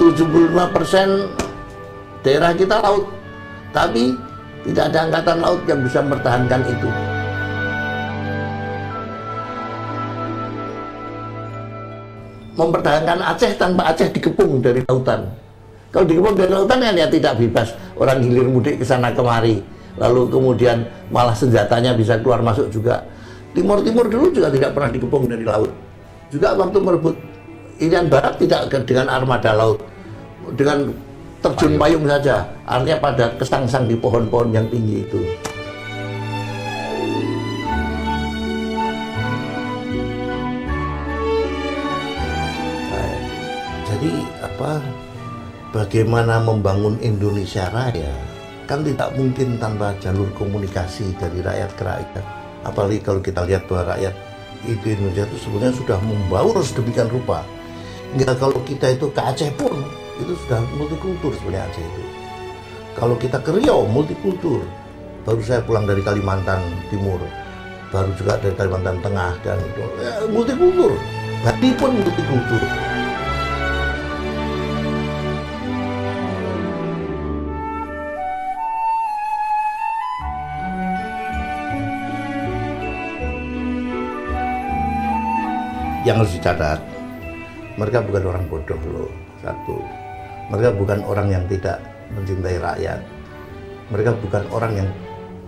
75% daerah kita laut. Tapi tidak ada angkatan laut yang bisa mempertahankan itu. Mempertahankan Aceh tanpa Aceh dikepung dari lautan. Kalau dikepung dari lautan kan ya tidak bebas. Orang hilir mudik ke sana kemari. Lalu kemudian malah senjatanya bisa keluar masuk juga. Timur Timur dulu juga tidak pernah dikepung dari laut. Juga waktu merebut Irian Barat tidak dengan armada laut. Dengan terjun payung saja. Artinya pada kesangsang di pohon-pohon yang tinggi itu. Nah, jadi apa? Bagaimana membangun Indonesia Raya kan tidak mungkin tanpa jalur komunikasi dari rakyat ke rakyat. Apalagi kalau kita lihat bahwa rakyat itu Indonesia itu sebenarnya sudah membaur sedemikian rupa. Enggak kalau kita itu ke Aceh pun itu sudah multikultur sebenarnya Aceh itu. Kalau kita ke Riau multikultur. Baru saya pulang dari Kalimantan Timur, baru juga dari Kalimantan Tengah dan ya, multikultur. Bali pun multikultur. Yang harus dicatat, mereka bukan orang bodoh loh. Satu, mereka bukan orang yang tidak mencintai rakyat. Mereka bukan orang yang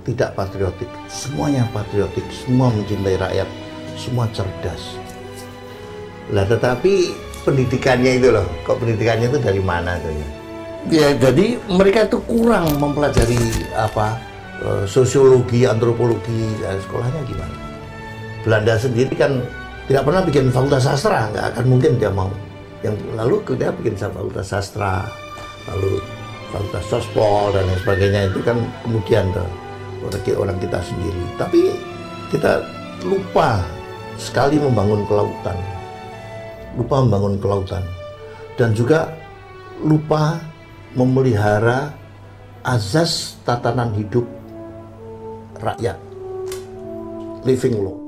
tidak patriotik. Semuanya patriotik, semua mencintai rakyat, semua cerdas. Lah tetapi pendidikannya itu loh, kok pendidikannya itu dari mana tuh ya? Ya jadi mereka itu kurang mempelajari apa eh, sosiologi, antropologi, dan sekolahnya gimana? Belanda sendiri kan tidak pernah bikin fakultas sastra, nggak akan mungkin dia mau. Yang lalu kita bikin fakultas sastra, lalu fakultas sospol dan lain sebagainya itu kan kemudian tuh orang kita sendiri. Tapi kita lupa sekali membangun kelautan, lupa membangun kelautan, dan juga lupa memelihara azas tatanan hidup rakyat, living law.